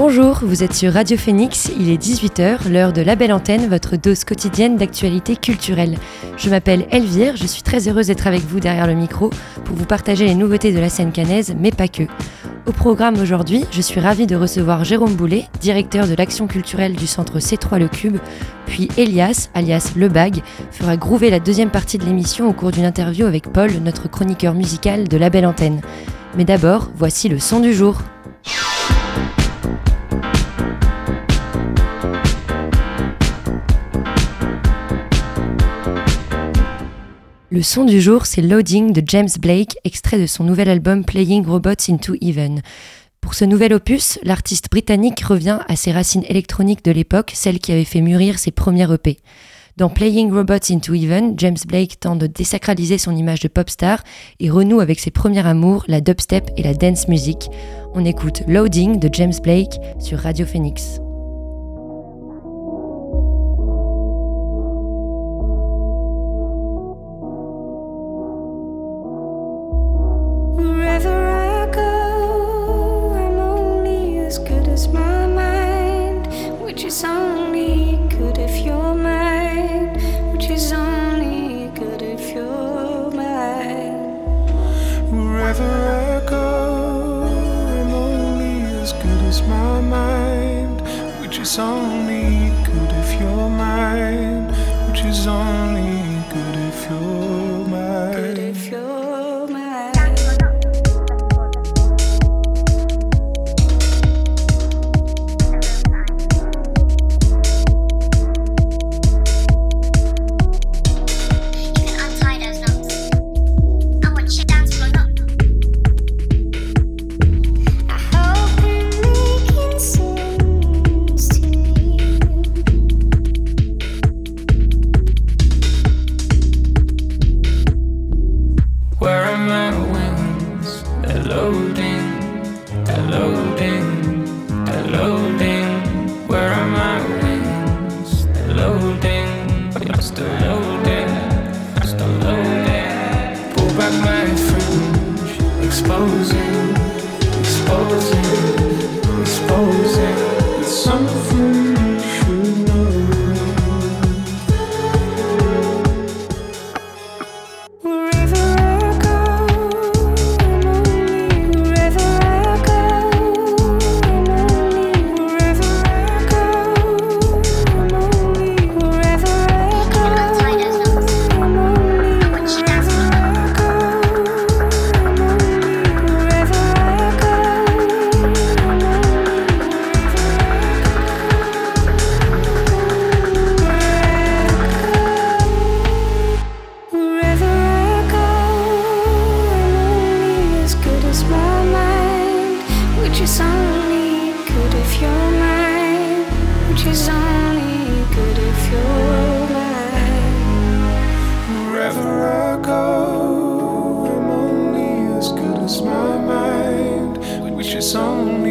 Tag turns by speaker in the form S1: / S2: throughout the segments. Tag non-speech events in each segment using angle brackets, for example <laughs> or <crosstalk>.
S1: Bonjour, vous êtes sur Radio Phoenix, il est 18h, l'heure de la belle antenne, votre dose quotidienne d'actualité culturelle. Je m'appelle Elvire, je suis très heureuse d'être avec vous derrière le micro pour vous partager les nouveautés de la scène canaise, mais pas que. Au programme aujourd'hui, je suis ravie de recevoir Jérôme Boulet, directeur de l'action culturelle du centre C3 Le Cube, puis Elias, alias Le Bag, fera groover la deuxième partie de l'émission au cours d'une interview avec Paul, notre chroniqueur musical de la belle antenne. Mais d'abord, voici le son du jour. Le son du jour, c'est Loading de James Blake, extrait de son nouvel album Playing Robots into Even. Pour ce nouvel opus, l'artiste britannique revient à ses racines électroniques de l'époque, celles qui avaient fait mûrir ses premiers EP. Dans Playing Robots into Even, James Blake tente de désacraliser son image de pop star et renoue avec ses premiers amours, la dubstep et la dance music. On écoute Loading de James Blake sur Radio Phoenix.
S2: my mind, which is only good if you're mine, which is only good if you're.
S3: is only good if you're mine, which is only good if you're mine.
S2: Wherever I go, I'm only as good as my mind, which is only.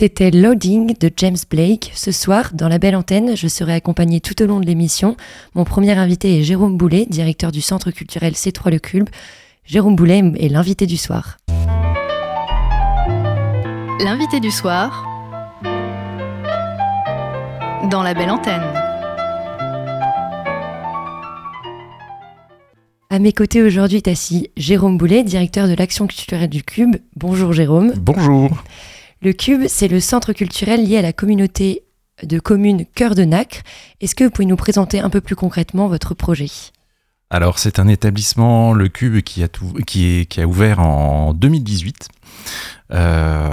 S1: C'était Loading de James Blake. Ce soir, dans la belle antenne, je serai accompagnée tout au long de l'émission. Mon premier invité est Jérôme Boulet, directeur du Centre culturel C3 Le Culbe. Jérôme Boulet est l'invité du soir.
S4: L'invité du soir dans la belle antenne.
S1: À mes côtés aujourd'hui est assis Jérôme Boulet, directeur de l'action culturelle du Cube. Bonjour Jérôme.
S5: Bonjour.
S1: Le Cube, c'est le centre culturel lié à la communauté de communes Cœur de Nacre. Est-ce que vous pouvez nous présenter un peu plus concrètement votre projet?
S5: Alors, c'est un établissement, le Cube, qui a, ouvert en 2018. Euh,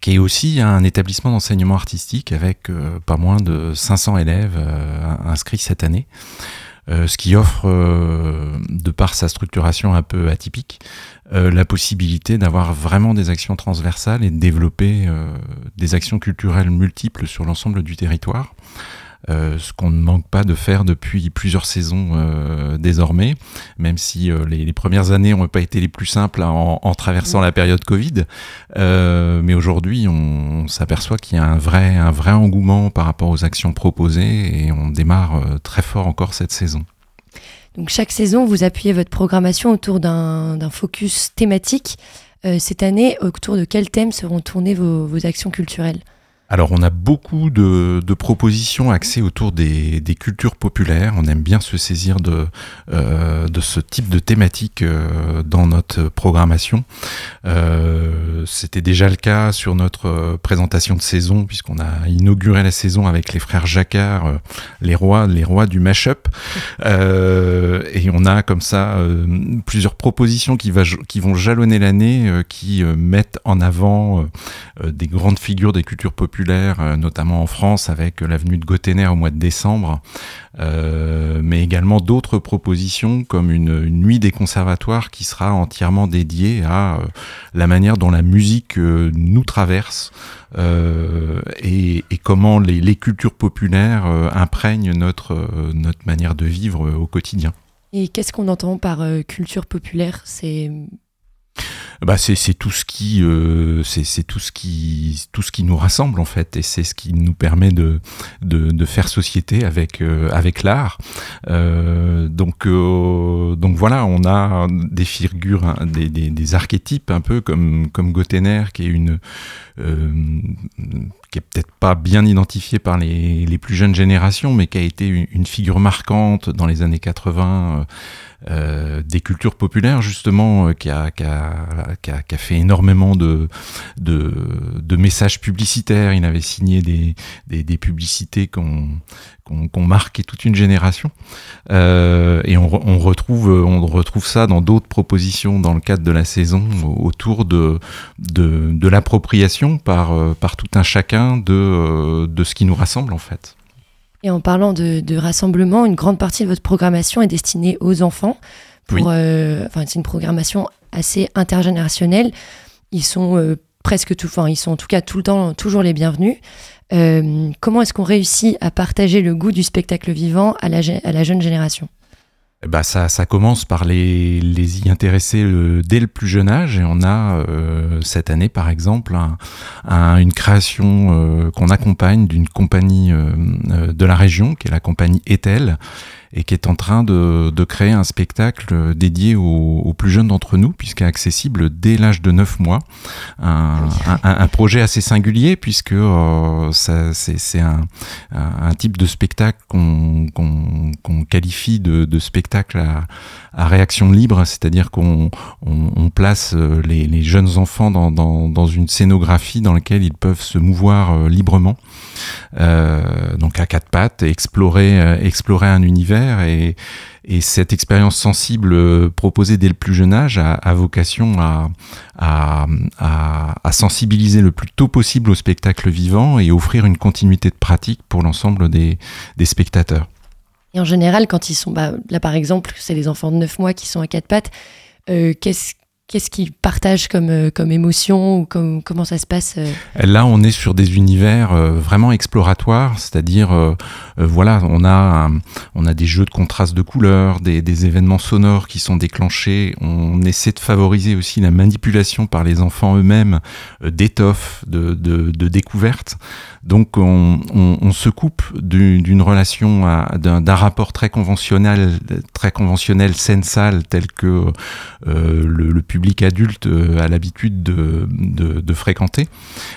S5: qui est aussi un établissement d'enseignement artistique avec euh, pas moins de 500 élèves euh, inscrits cette année. Ce qui offre, de par sa structuration un peu atypique, euh, la possibilité d'avoir vraiment des actions transversales et de développer des actions culturelles multiples sur l'ensemble du territoire. Euh, ce qu'on ne manque pas de faire depuis plusieurs saisons euh, désormais, même si euh, les, premières années n'ont pas été les plus simples en, traversant la période Covid. mais aujourd'hui, on, s'aperçoit qu'il y a un vrai, un vrai engouement par rapport aux actions proposées et on démarre très fort encore cette saison.
S1: Donc chaque saison, vous appuyez votre programmation autour d'un focus thématique. cette année, autour de quel thème seront tournées vos actions culturelles?
S5: Alors on a beaucoup de, propositions axées autour des, cultures populaires. On aime bien se saisir de, euh, de ce type de thématique euh, dans notre programmation. Euh, c'était déjà le cas sur notre présentation de saison puisqu'on a inauguré la saison avec les frères Jacquard, les rois, les rois du mash-up. <laughs> et on a comme ça plusieurs propositions qui, va, qui vont jalonner l'année, qui mettent en avant des grandes figures des cultures populaires euh, notamment en France avec l'avenue de Gotener au mois de décembre, euh, mais également d'autres propositions comme une, nuit des conservatoires qui sera entièrement dédiée à euh, la manière dont la musique nous traverse et, comment les, les cultures populaires imprègnent notre, notre manière de vivre au quotidien.
S1: Et qu'est-ce qu'on entend par culture populaire? C'est
S5: bah c'est tout ce qui euh, c'est tout ce qui tout ce qui nous rassemble en fait et c'est ce qui nous permet de de, de faire société avec euh, avec l'art. Euh, donc euh, donc voilà on a des figures hein, des, des, des, archétypes un peu comme comme Gotener qui est une euh, qui est peut-être pas bien identifié par les, les, plus jeunes générations mais qui a été une, une figure marquante dans les années 80 euh, des cultures populaires justement euh, qui, a, qui, a, qui, a, qui, a, fait énormément de, de, de, messages publicitaires. Il avait signé des, des, des publicités qu'on qu'on marqué toute une génération. Euh, et on, on, retrouve, on retrouve ça dans d'autres propositions dans le cadre de la saison autour de, de, de l'appropriation par, euh, par tout un chacun de, de ce qui nous rassemble en fait.
S1: Et en parlant de, rassemblement, une grande partie de votre programmation est destinée aux enfants. Pour, euh, enfin, c'est une programmation assez intergénérationnelle. Ils sont euh, presque tout, enfin, ils sont en tout cas tout le temps toujours les bienvenus. Euh, comment est-ce qu'on réussit à partager le goût du spectacle vivant à la, à la jeune génération?
S5: Bah ça, ça commence par les, les y intéresser euh, dès le plus jeune âge. Et on a euh, cette année par exemple un, une création euh, qu'on accompagne d'une compagnie de la région qui est la compagnie Etel et qui est en train de, de créer un spectacle dédié aux, aux plus jeunes d'entre nous, puisqu'il est accessible dès l'âge de 9 mois. Un, un, un projet assez singulier, puisque euh, c'est un, un, type de spectacle qu'on qu'on qualifie de, de spectacle à, à, réaction libre, c'est-à-dire qu'on on, on, place euh, les, les, jeunes enfants dans, dans, dans, une scénographie dans laquelle ils peuvent se mouvoir euh, librement, euh, donc à quatre pattes, et explorer, explorer un univers et, cette expérience sensible euh, proposée dès le plus jeune âge a, vocation à, sensibiliser le plus tôt possible au spectacle vivant et offrir une continuité de pratique pour l'ensemble des, spectateurs.
S1: Et en général, quand ils sont, bah, là par exemple, c'est les enfants de 9 mois qui sont à quatre pattes, euh, qu'est-ce qu'est-ce qu'ils partagent comme, comme émotion ou comme, comment ça se passe
S5: Là, on est sur des univers vraiment exploratoires, c'est-à-dire, voilà, on a, on a des jeux de contraste de couleurs, des, des événements sonores qui sont déclenchés. On essaie de favoriser aussi la manipulation par les enfants eux-mêmes d'étoffes, de, de, de découvertes. Donc on, se coupe d'une relation, d'un rapport très conventionnel, très conventionnel scène-salle tel que euh, le, public adulte euh, a l'habitude de, fréquenter,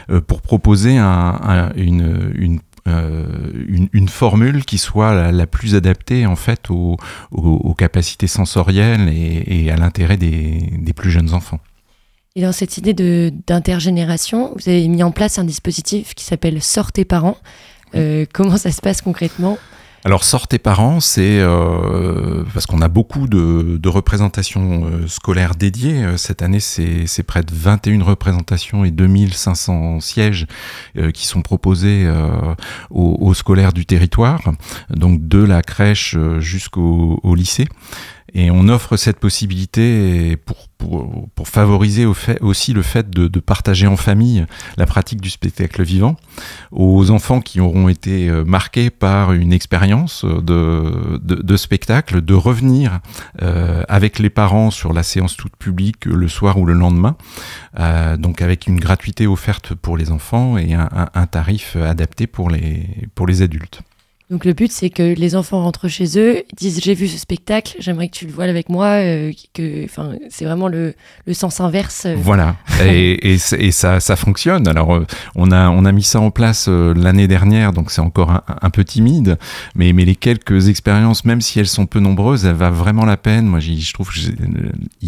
S5: euh, pour proposer une, une formule qui soit la, plus adaptée en fait aux, capacités sensorielles et, à l'intérêt des, plus jeunes enfants.
S1: Et dans cette idée d'intergénération, vous avez mis en place un dispositif qui s'appelle Sortez parents. Euh, comment ça se passe concrètement?
S5: Alors sortez parents, c'est euh, parce qu'on a beaucoup de, représentations euh, scolaires dédiées. Cette année, c'est près de 21 représentations et 2500 sièges qui sont proposés aux, scolaires du territoire, donc de la crèche jusqu'au lycée. Et on offre cette possibilité pour, pour, favoriser aussi le fait de, partager en famille la pratique du spectacle vivant aux enfants qui auront été euh, marqués par une expérience de, de, spectacle, de revenir euh, avec les parents sur la séance toute publique le soir ou le lendemain, euh, donc avec une gratuité offerte pour les enfants et un, un, un tarif adapté pour les, pour les adultes.
S1: Donc le but, c'est que les enfants rentrent chez eux, disent j'ai vu ce spectacle, j'aimerais que tu le vois avec moi. Euh, que, enfin, c'est vraiment le, le, sens inverse. Euh.
S5: Voilà, <laughs> et, et, et, ça, ça fonctionne. Alors euh, on a on a mis ça en place l'année dernière, donc c'est encore un, un, peu timide, mais mais les quelques expériences, même si elles sont peu nombreuses, elles valent vraiment la peine. Moi, je trouve que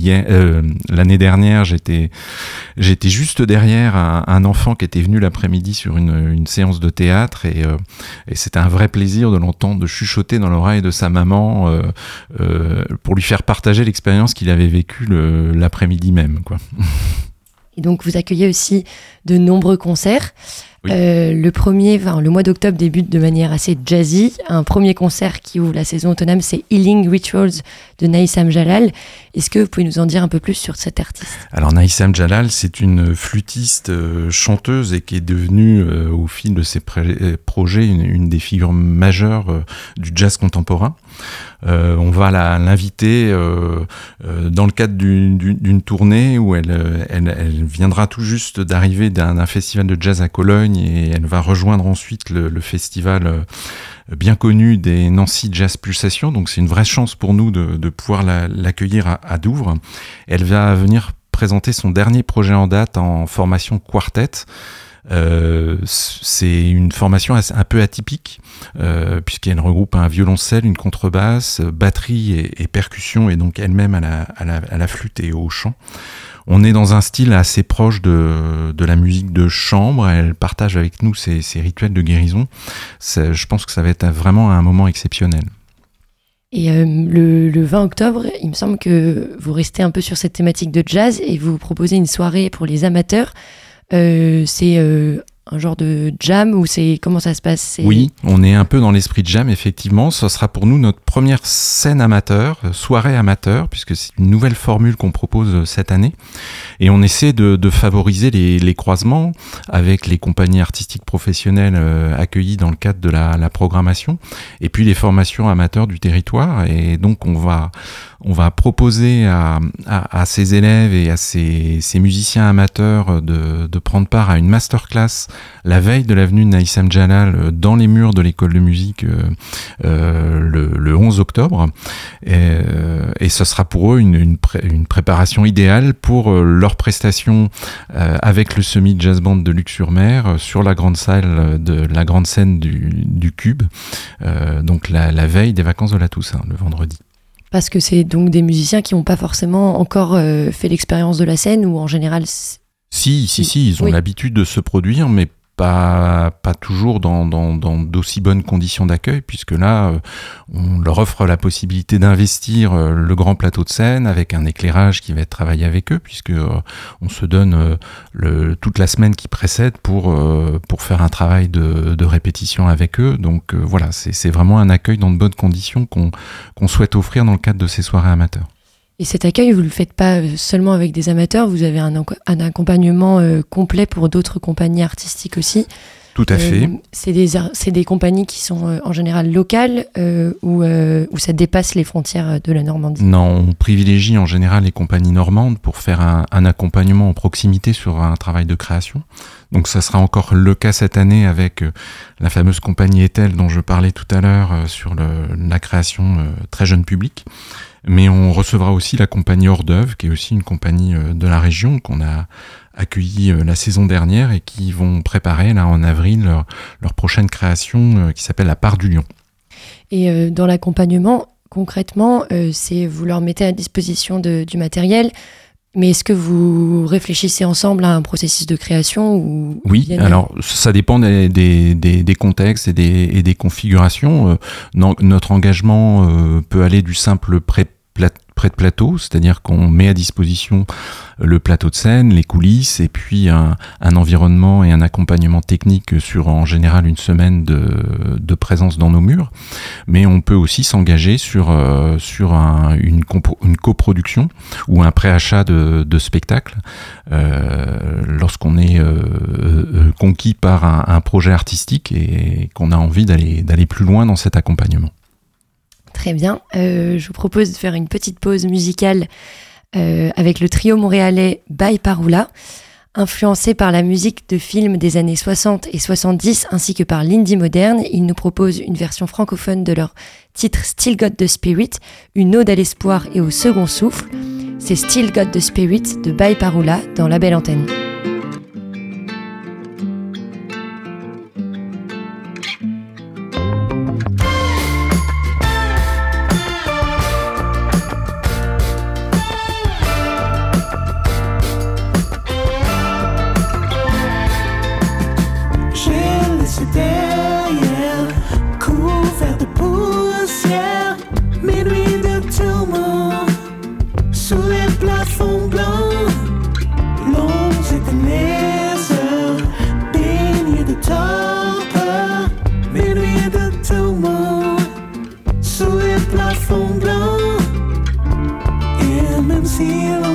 S5: euh, l'année dernière, j'étais j'étais juste derrière un, un, enfant qui était venu l'après-midi sur une, une séance de théâtre et, et c'était un vrai plaisir de l'entendre chuchoter dans l'oreille de sa maman euh, euh, pour lui faire partager l'expérience qu'il avait vécue l'après-midi même. Quoi.
S1: Et donc vous accueillez aussi de nombreux concerts. Euh, le premier, enfin, le mois d'octobre débute de manière assez jazzy. Un premier concert qui ouvre la saison autonome, c'est Healing Rituals de Naïsam Jalal. Est-ce que vous pouvez nous en dire un peu plus sur cet artiste?
S5: Alors Naïsam Jalal, c'est une flûtiste euh, chanteuse et qui est devenue euh, au fil de ses projets une, des figures majeures du jazz contemporain. on va l'inviter dans le cadre d'une tournée où elle, elle, viendra tout juste d'arriver d'un festival de jazz à Cologne et elle va rejoindre ensuite le, festival euh, bien connu des Nancy Jazz Pulsation. Donc c'est une vraie chance pour nous de, pouvoir l'accueillir à, Douvres. Elle va venir présenter son dernier projet en date en formation quartet. Euh, c'est une formation un peu atypique euh, puisqu'elle regroupe un violoncelle, une contrebasse, batterie et, percussion et donc elle-même à la, flûte et au chant. On est dans un style assez proche de, la musique de chambre. Elle partage avec nous ses, rituels de guérison. Je pense que ça va être vraiment un moment exceptionnel.
S1: Et euh, le, 20 octobre, il me semble que vous restez un peu sur cette thématique de jazz et vous proposez une soirée pour les amateurs. Euh, c'est euh, un genre de jam ou c'est comment ça se passe?
S5: Oui, on est un peu dans l'esprit de jam effectivement. Ce sera pour nous notre première scène amateur, soirée amateur, puisque c'est une nouvelle formule qu'on propose cette année. Et on essaie de, favoriser les, croisements avec les compagnies artistiques professionnelles euh, accueillies dans le cadre de la, la, programmation, et puis les formations amateurs du territoire. Et donc on va on va proposer à, à, ces élèves et à ces, musiciens amateurs de, prendre part à une masterclass la veille de l'avenue Naïsam Jalal euh, dans les murs de l'école de musique euh, euh le, le, 11 octobre. Et, et, ce sera pour eux une, préparation idéale pour leur prestation avec le semi jazz band de Luxe-sur-Mer sur la grande salle de la grande scène du, Cube, donc la veille des vacances de la Toussaint, le vendredi.
S1: Parce que c'est donc des musiciens qui n'ont pas forcément encore euh, fait l'expérience de la scène ou en général.
S5: Si, si, si, ils ont l'habitude de se produire, mais pas, toujours dans, d'aussi bonnes conditions d'accueil, puisque là, euh, on leur offre la possibilité d'investir euh, le grand plateau de scène avec un éclairage qui va être travaillé avec eux, puisque euh, on se donne toute la semaine qui précède pour, pour faire un travail de, de répétition avec eux. Donc voilà, c'est, c'est vraiment un accueil dans de bonnes conditions qu'on, qu'on souhaite offrir dans le cadre de ces soirées amateurs.
S6: Et cet accueil, vous ne le faites pas seulement avec des amateurs, vous avez un, un accompagnement complet pour d'autres compagnies artistiques aussi.
S5: Tout à fait.
S6: C'est des, des, compagnies qui sont en général locales ou, ou ça dépasse les frontières de la Normandie
S5: Non, on privilégie en général les compagnies normandes pour faire un, un accompagnement en proximité sur un travail de création. Donc ça sera encore le cas cette année avec euh, la fameuse compagnie Etel dont je parlais tout à l'heure euh, sur la création euh, très jeune public. Mais on recevra aussi la compagnie Hors d'œuvre, qui est aussi une compagnie de la région qu'on a accueilli la saison dernière et qui vont préparer là en avril leur, prochaine création qui s'appelle La part du lion.
S6: Et dans l'accompagnement, concrètement, c'est vous leur mettez à disposition du matériel, mais est-ce que vous réfléchissez ensemble à un processus de création ou
S5: Oui, alors ça dépend des, des, des, contextes et des, et des configurations. Euh, notre engagement euh, peut aller du simple pré près de plateau, c'est-à-dire qu'on met à disposition le plateau de scène, les coulisses, et puis un, environnement et un accompagnement technique sur en général une semaine de, présence dans nos murs. Mais on peut aussi s'engager sur, euh, sur une, coproduction ou un préachat de, de spectacle euh, lorsqu'on est euh, conquis par un, un projet artistique et qu'on a envie d'aller plus loin dans cet accompagnement.
S6: Très bien. Euh, je vous propose de faire une petite pause musicale euh, avec le trio montréalais By Parula, influencé par la musique de films des années 60 et 70 ainsi que par l'indie moderne. Ils nous proposent une version francophone de leur titre Still Got the Spirit, une ode à l'espoir et au second souffle. C'est Still Got the Spirit de By Parula dans La Belle Antenne.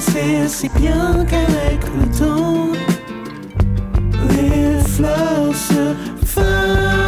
S6: C'est aussi bien qu'avec le temps, les fleurs se fanent.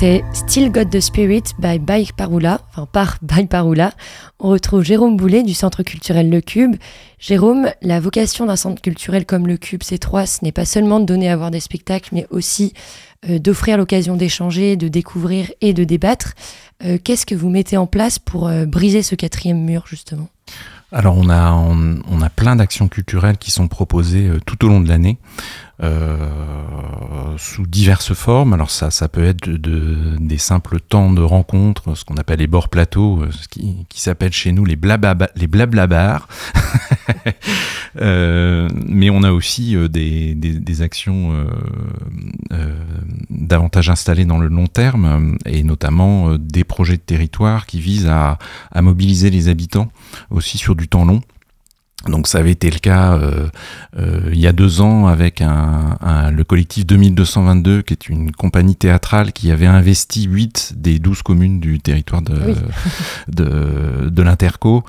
S6: C'était Still Got the Spirit by By Parula, enfin par <laughs> By Parula. On retrouve Jérôme Boulet du Centre culturel Le Cube. Jérôme, la vocation d'un centre culturel comme Le Cube C3, ce n'est pas seulement de donner à voir des spectacles, mais aussi euh, d'offrir l'occasion d'échanger, de découvrir et de débattre. Euh, qu'est-ce que vous mettez en place pour euh, briser ce quatrième mur, justement?
S5: Alors on a on, a plein d'actions culturelles qui sont proposées tout au long de l'année. Euh, sous diverses formes. Alors ça, ça peut être de, des simples temps de rencontre, ce qu'on appelle les bords plateaux, euh, ce qui, qui s'appelle chez nous les les blablabars. <laughs> mais on a aussi des, des, actions davantage installées dans le long terme, et notamment des projets de territoire qui visent à mobiliser les habitants aussi sur du temps long. Donc ça avait été le cas euh, euh, il y a deux ans avec un, le collectif 2222, qui est une compagnie théâtrale qui avait investi 8 des 12 communes du territoire de, <laughs> de, de l'Interco,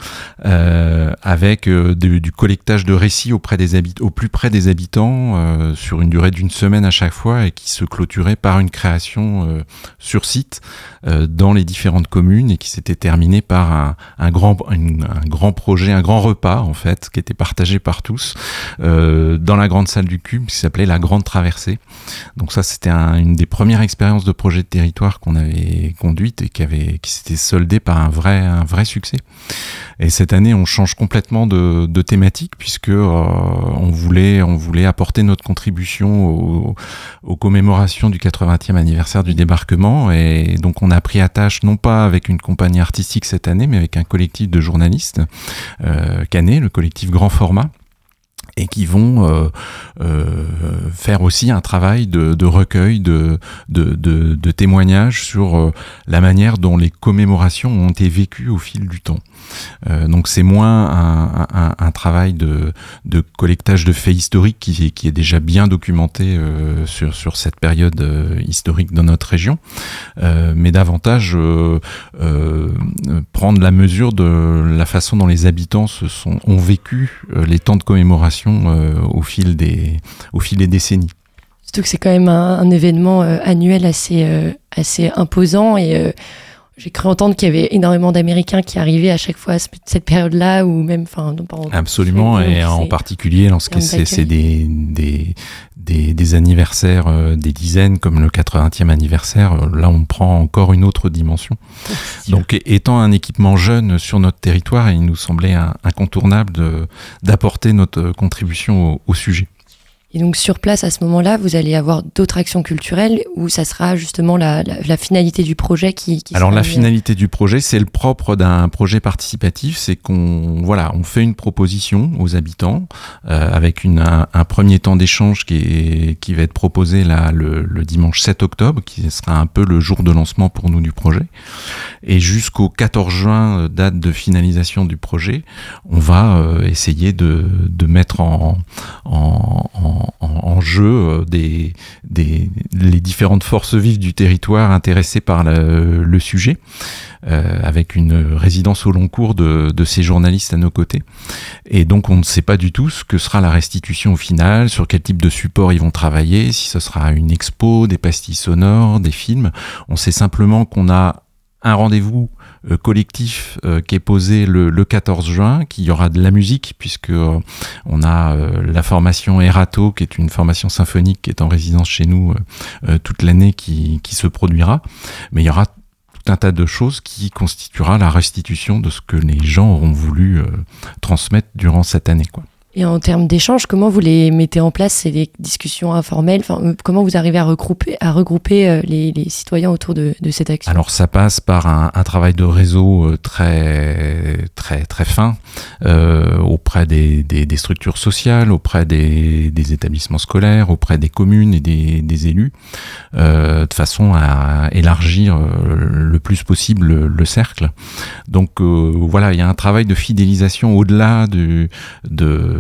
S5: euh, avec euh, du collectage de récits auprès des habitants, au plus près des habitants, euh, sur une durée d'une semaine à chaque fois, et qui se clôturait par une création sur site dans les différentes communes, et qui s'était terminée par un, un grand, un grand projet, un grand repas en fait qui était partagé par tous euh, dans la grande salle du Cube qui s'appelait la Grande Traversée. Donc ça, c'était une des premières expériences de projet de territoire qu'on avait conduite et qui avait qui s'était soldée par un vrai un vrai succès. Et cette année, on change complètement de, thématique puisque euh, on voulait on voulait apporter notre contribution aux, commémorations du 80e anniversaire du débarquement et donc on a pris à tâche non pas avec une compagnie artistique cette année mais avec un collectif de journalistes euh, Canet, le collectif grand format et qui vont euh, euh, faire aussi un travail de, recueil, de, de, témoignages sur euh, la manière dont les commémorations ont été vécues au fil du temps. Euh, donc c'est moins un, un, travail de, de, collectage de faits historiques qui, qui est déjà bien documenté euh, sur, sur cette période euh, historique dans notre région, mais davantage prendre la mesure de la façon dont les habitants se sont, ont vécu les temps de commémoration au, fil des, au fil des décennies.
S1: Surtout que c'est quand même un, un événement annuel assez, assez imposant et j'ai cru entendre qu'il y avait énormément d'Américains qui arrivaient à chaque fois à cette période-là, ou même, enfin,
S5: Absolument, et en particulier lorsque c'est des, des, des, des, anniversaires, euh, des dizaines, comme le 80e anniversaire, euh, là on prend encore une autre dimension. <laughs> Donc étant un équipement jeune sur notre territoire, il nous semblait incontournable d'apporter notre contribution au, au sujet.
S1: Et donc sur place, à ce moment-là, vous allez avoir d'autres actions culturelles où ça sera justement la, la, finalité du projet qui... qui
S5: Alors la finalité du projet, c'est le propre d'un projet participatif, c'est qu'on voilà, on fait une proposition aux habitants euh, avec une, un, premier temps d'échange qui, est, qui va être proposé là le, le, dimanche 7 octobre, qui sera un peu le jour de lancement pour nous du projet. Et jusqu'au 14 juin, euh, date de finalisation du projet, on va euh, essayer de, de mettre en, en, en en, jeu euh, des, des, les différentes forces vives du territoire intéressées par le, sujet, euh, avec une résidence au long cours de, de, ces journalistes à nos côtés. Et donc on ne sait pas du tout ce que sera la restitution au final, sur quel type de support ils vont travailler, si ce sera une expo, des pastilles sonores, des films. On sait simplement qu'on a un rendez-vous euh, collectif euh, qui est posé le, le, 14 juin, qu'il y aura de la musique puisque euh, on a la formation Erato qui est une formation symphonique qui est en résidence chez nous toute l'année qui, qui se produira, mais il y aura tout un tas de choses qui constituera la restitution de ce que les gens auront voulu transmettre durant cette année. Quoi.
S1: Et en termes d'échanges, comment vous les mettez en place C'est des discussions informelles? Euh, Comment vous arrivez à regrouper, à regrouper euh, les, citoyens autour de, de, cette action?
S5: Alors ça passe par un, travail de réseau euh, très très très fin auprès des, structures sociales, auprès des, établissements scolaires, auprès des communes et des, élus, de façon à élargir le plus possible le, le cercle. Donc voilà, il y a un travail de fidélisation au-delà de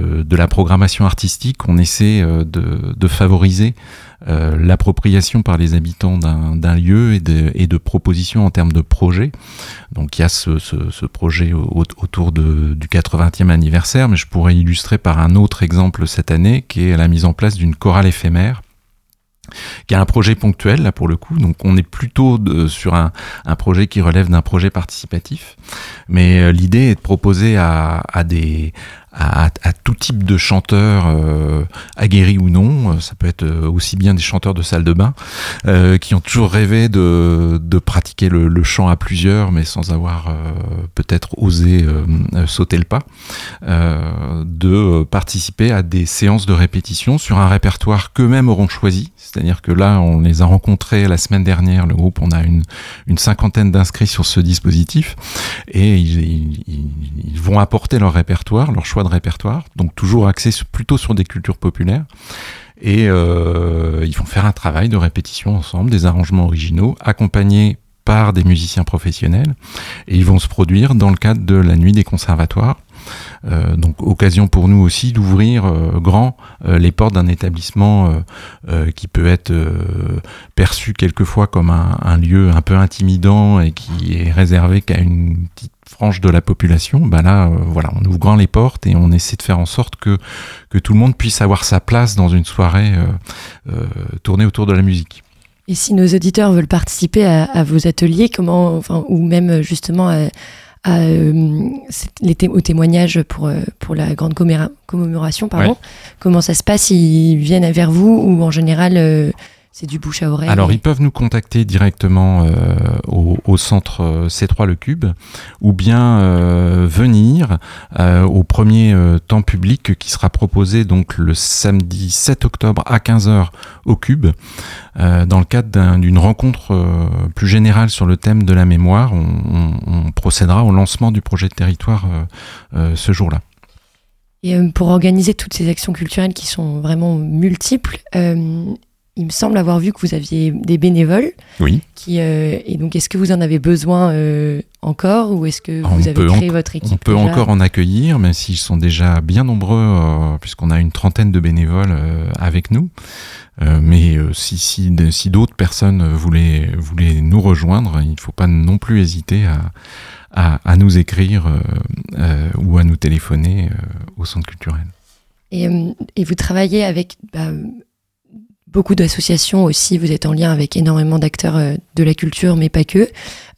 S5: de, la programmation artistique, on essaie euh, de, favoriser euh, l'appropriation par les habitants d'un lieu et de, propositions en termes de projet. Donc il y a ce, projet autour du 80e anniversaire, mais je pourrais illustrer par un autre exemple cette année, qui est la mise en place d'une chorale éphémère qui est un projet ponctuel là pour le coup. Donc on est plutôt sur un, projet qui relève d'un projet participatif. Mais euh, l'idée est de proposer à des, à, à, tout type de chanteurs, euh, aguerris ou non. Ça peut être euh, aussi bien des chanteurs de salle de bain euh, qui ont toujours rêvé de, de pratiquer le, le, chant à plusieurs, mais sans avoir euh, peut-être osé euh, sauter le pas, de participer à des séances de répétition sur un répertoire qu'eux-mêmes auront choisi. C'est-à-dire que là, on les a rencontrés la semaine dernière, le groupe, on a une, une cinquantaine d'inscrits sur ce dispositif, et ils, ils, ils vont apporter leur répertoire, leur choix de répertoire, donc toujours axé plutôt sur des cultures populaires. Et euh, ils vont faire un travail de répétition ensemble, des arrangements originaux, accompagnés par des musiciens professionnels. Et ils vont se produire dans le cadre de la nuit des conservatoires. Euh, donc occasion pour nous aussi d'ouvrir euh, grand les portes d'un établissement qui peut être perçu quelquefois comme un, un, lieu un peu intimidant et qui est réservé qu'à une petite frange de la population. Bah là, voilà, on ouvre grand les portes et on essaie de faire en sorte que que tout le monde puisse avoir sa place dans une soirée tournée autour de la musique.
S1: Et si nos auditeurs veulent participer à, à vos ateliers, comment, enfin, ou même justement à, euh, les au témoignage pour, euh, pour la grande commémoration. Pardon. Comment ça se passe? Ils viennent vers vous ou en général euh, c'est du bouche à oreille
S5: Alors, ils peuvent nous contacter directement euh, au, au, centre euh, C3 Le Cube ou bien euh, venir euh, au premier temps public qui sera proposé donc le samedi 7 octobre à 15h au Cube. dans le cadre d'une rencontre plus générale sur le thème de la mémoire, on, on, on procédera au lancement du projet de territoire ce jour-là.
S1: Et pour organiser toutes ces actions culturelles qui sont vraiment multiples, il me semble avoir vu que vous aviez des bénévoles.
S5: Oui.
S1: Qui, euh, et donc, est-ce que vous en avez besoin euh, encore ou est-ce que vous avez créé votre équipe
S5: On peut encore en accueillir, même s'ils sont déjà bien nombreux, euh, puisqu'on a une trentaine de bénévoles avec nous. mais si, si, si d'autres personnes voulaient, voulaient nous rejoindre, il ne faut pas non plus hésiter à, à, à nous écrire ou à nous téléphoner au centre culturel.
S1: Et, et vous travaillez avec bah, beaucoup d'associations aussi, vous êtes en lien avec énormément d'acteurs euh, de la culture, mais pas que.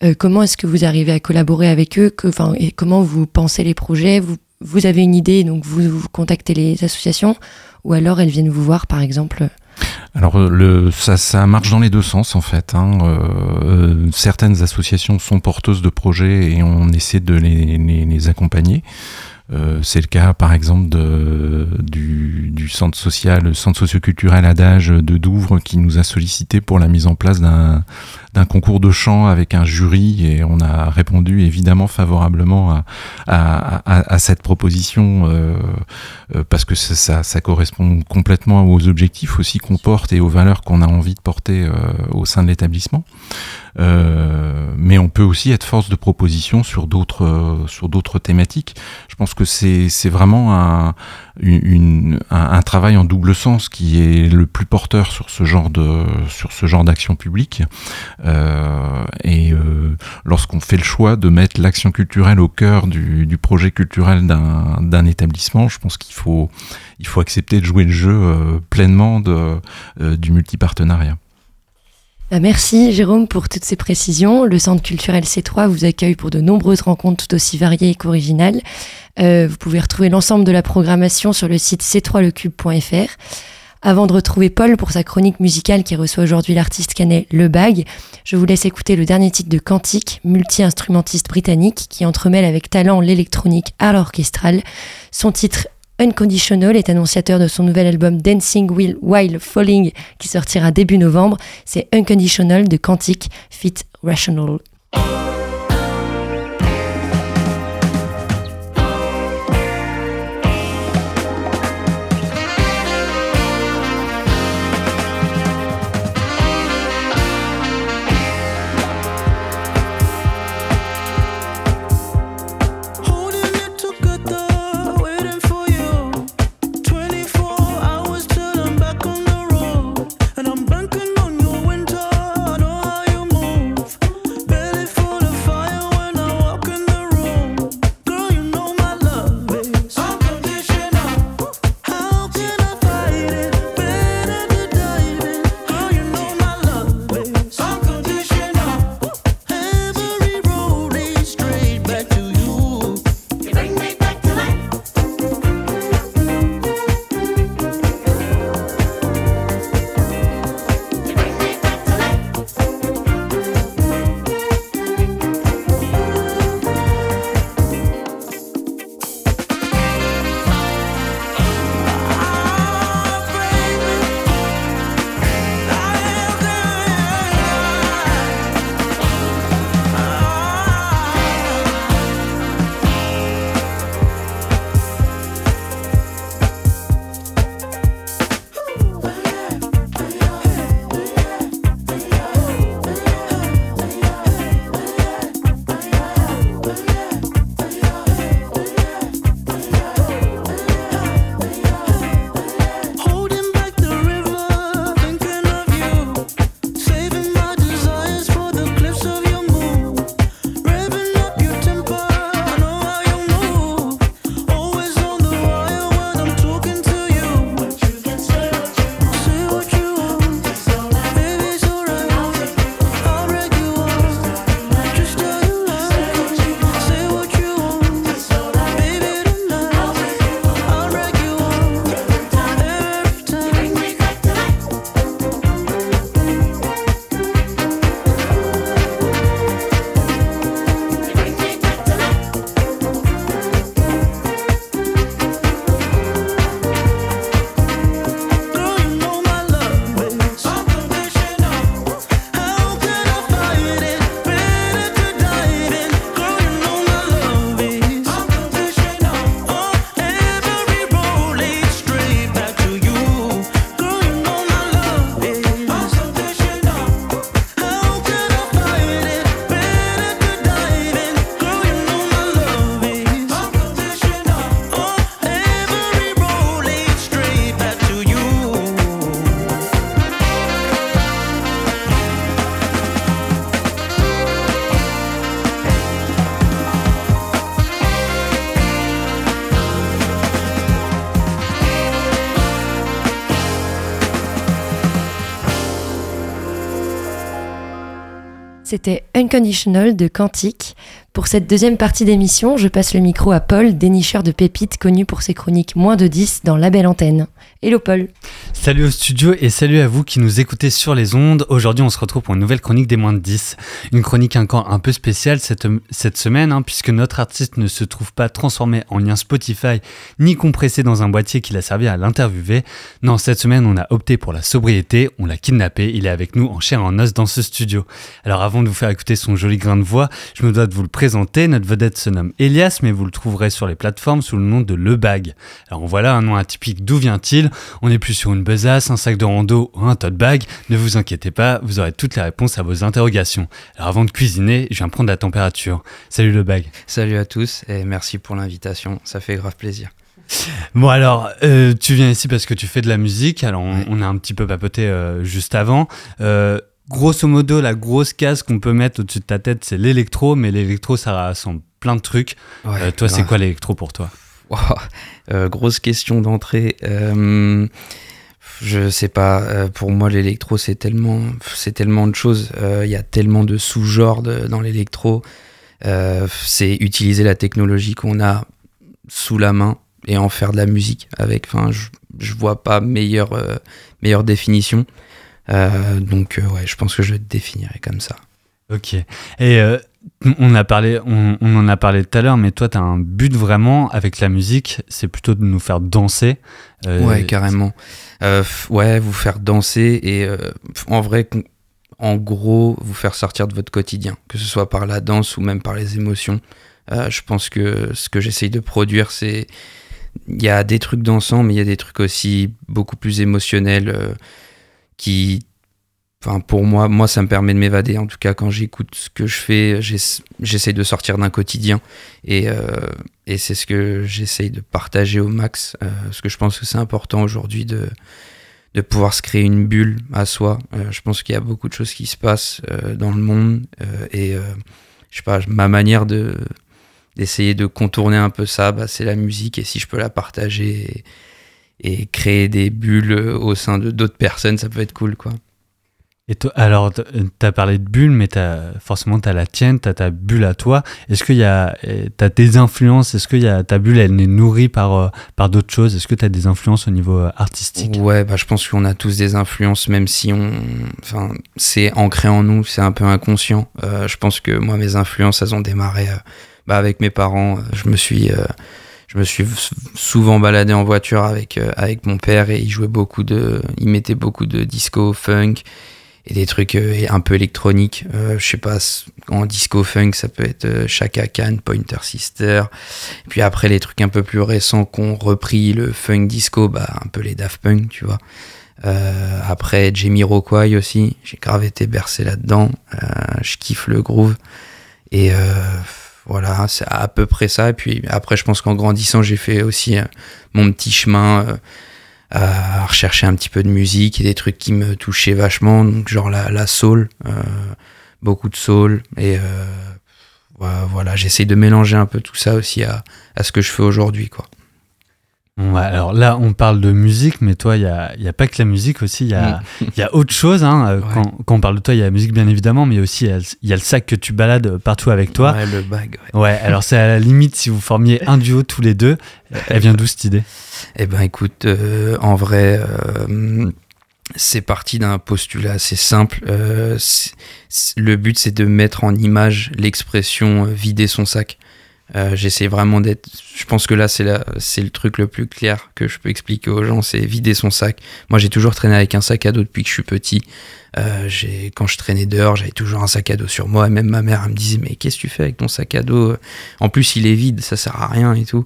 S1: Euh, comment est-ce que vous arrivez à collaborer avec eux? Comment vous pensez les projets? Vous, avez une idée, donc vous, contactez les associations, ou alors elles viennent vous voir, par exemple?
S5: Alors le, ça, marche dans les deux sens en fait. Hein. Euh, certaines associations sont porteuses de projets et on essaie de les accompagner. Euh, c'est le cas, par exemple, du, centre social, centre socioculturel Adage de Douvres, qui nous a sollicité pour la mise en place d'un d'un concours de chant avec un jury et on a répondu évidemment favorablement à, à, à, à cette proposition euh, euh parce que ça, ça, correspond complètement aux objectifs aussi qu'on porte et aux valeurs qu'on a envie de porter euh, au sein de l'établissement. Euh, mais on peut aussi être force de proposition sur d'autres sur d'autres thématiques. Je pense que c'est c'est vraiment un, une, un, un, travail en double sens qui est le plus porteur sur ce genre de sur ce genre d'action publique. Euh, et euh, lorsqu'on fait le choix de mettre l'action culturelle au cœur du, projet culturel d'un établissement, je pense qu'il faut accepter de jouer le jeu euh, pleinement du multipartenariat.
S1: Bah, merci Jérôme pour toutes ces précisions. Le Centre culturel C3 vous accueille pour de nombreuses rencontres tout aussi variées qu'originales. Vous pouvez retrouver l'ensemble de la programmation sur le site c3lecube.fr. Avant de retrouver Paul pour sa chronique musicale qui reçoit aujourd'hui l'artiste canet Le Bag, je vous laisse écouter le dernier titre de Quantique, multi-instrumentiste britannique qui entremêle avec talent l'électronique à l'orchestral. Son titre Unconditional est annonciateur de son nouvel album Dancing While Falling qui sortira début novembre. C'est Unconditional de Quantique Fit Rational. C'était Unconditional de Quantique. Pour cette deuxième partie d'émission, je passe le micro à Paul, dénicheur de pépites connu pour ses chroniques moins de 10 dans La Belle Antenne. Hello Paul.
S7: Salut au studio et salut à vous qui nous écoutez sur les ondes. Aujourd'hui, on se retrouve pour une nouvelle chronique des moins de 10. Une chronique encore un peu spéciale cette, cette semaine, hein, puisque notre artiste ne se trouve pas transformé en lien Spotify ni compressé dans un boîtier qui l'a servi à l'interviewer. Non, cette semaine, on a opté pour la sobriété, on l'a kidnappé, il est avec nous en chair et en os dans ce studio. Alors avant de vous faire écouter son joli grain de voix, je me dois de vous le présenter. Notre vedette se nomme Elias, mais vous le trouverez sur les plateformes sous le nom de Le Bag. Alors voilà un nom atypique, d'où vient-il? On n'est plus sur une besace, un sac de rando ou un tote bag. Ne vous inquiétez pas, vous aurez toutes les réponses à vos interrogations. Alors avant de cuisiner, je viens prendre la température. Salut Le Bag.
S8: Salut à tous et merci pour l'invitation, ça fait grave plaisir.
S7: Bon alors, euh, tu viens ici parce que tu fais de la musique, alors on, a un petit peu papoté euh, juste avant. Euh, grosso modo, la grosse case qu'on peut mettre au-dessus de ta tête, c'est l'électro, mais l'électro, ça rassemble plein de trucs. toi, c'est quoi l'électro pour toi?
S8: Grosse question d'entrée. Je sais pas, pour moi, l'électro, c'est tellement, c'est tellement de choses. Il y a tellement de sous-genres dans l'électro. c'est utiliser la technologie qu'on a sous la main et en faire de la musique avec. Enfin, je, je vois pas meilleure, euh, meilleure définition. Euh, donc, euh, ouais, je pense que je définirais comme ça.
S7: Ok. Et on, a parlé, en a parlé tout à l'heure, mais toi, tu as un but vraiment avec la musique, c'est plutôt de nous faire danser.
S8: ouais, carrément. ouais, vous faire danser et en vrai, en gros, vous faire sortir de votre quotidien, que ce soit par la danse ou même par les émotions. je pense que ce que j'essaye de produire, c'est il y a des trucs dansants, mais il y a des trucs aussi beaucoup plus émotionnels euh, qui, pour moi, moi ça me permet de m'évader. En tout cas, quand j'écoute ce que je fais, j'essaie de sortir d'un quotidien et, euh, et c'est ce que j'essaye de partager au max. Euh, parce que je pense que c'est important aujourd'hui de de pouvoir se créer une bulle à soi. je pense qu'il y a beaucoup de choses qui se passent dans le monde et je sais pas, ma manière de d'essayer de contourner un peu ça, bah, c'est la musique et si je peux la partager et, créer des bulles au sein de d'autres personnes, ça peut être cool quoi.
S7: Alors, tu as parlé de bulles, mais as, forcément, tu as la tienne, tu as ta bulle à toi. Est-ce qu'il y a as tes influences? Est-ce que y a, ta bulle, elle est nourrie par, euh, par d'autres choses? Est-ce que tu as des influences au niveau euh, artistique?
S8: Ouais, bah, je pense qu'on a tous des influences, même si on, enfin, c'est ancré en nous, c'est un peu inconscient. Euh, je pense que moi, mes influences, elles ont démarré bah, avec mes parents, euh, je me suis euh, je me suis souvent baladé en voiture avec, euh, avec mon père et il jouait beaucoup de. Il mettait beaucoup de disco, funk et des trucs un peu électroniques. je sais pas, en disco funk, ça peut être Chaka Khan, Pointer Sister. Puis après, les trucs un peu plus récents qu'on repris le funk disco, bah, un peu les Daft Punk, tu vois. après, Jamie Rockway aussi, j'ai grave été bercé là-dedans. je kiffe le groove. Et voilà, c'est à peu près ça. Et puis après, je pense qu'en grandissant, j'ai fait aussi euh, mon petit chemin euh, à rechercher un petit peu de musique et des trucs qui me touchaient vachement, donc genre la, la soul, euh, beaucoup de soul. Et voilà, j'essaye de mélanger un peu tout ça aussi à, à ce que je fais aujourd'hui, quoi.
S7: Ouais, alors là, on parle de musique, mais toi, il n'y a, y a, pas que la musique aussi, il y a, mm. y a autre chose. Hein. Euh, quand, quand, on parle de toi, il y a la musique, bien évidemment, mais aussi il y, a le sac que tu balades partout avec toi.
S8: Ouais, le bag.
S7: Ouais, ouais alors c'est à la limite si vous formiez un duo tous les deux. Elle vient d'où cette idée?
S8: Eh ben écoute, euh, en vrai, euh, c'est parti d'un postulat assez simple. le but, c'est de mettre en image l'expression vider son sac. Euh, j'essaie vraiment d'être. Je pense que là, c'est le truc le plus clair que je peux expliquer aux gens c'est vider son sac. Moi, j'ai toujours traîné avec un sac à dos depuis que je suis petit. Euh, quand je traînais dehors, j'avais toujours un sac à dos sur moi. Même ma mère, elle me disait Mais qu'est-ce que tu fais avec ton sac à dos? En plus, il est vide, ça sert à rien et tout.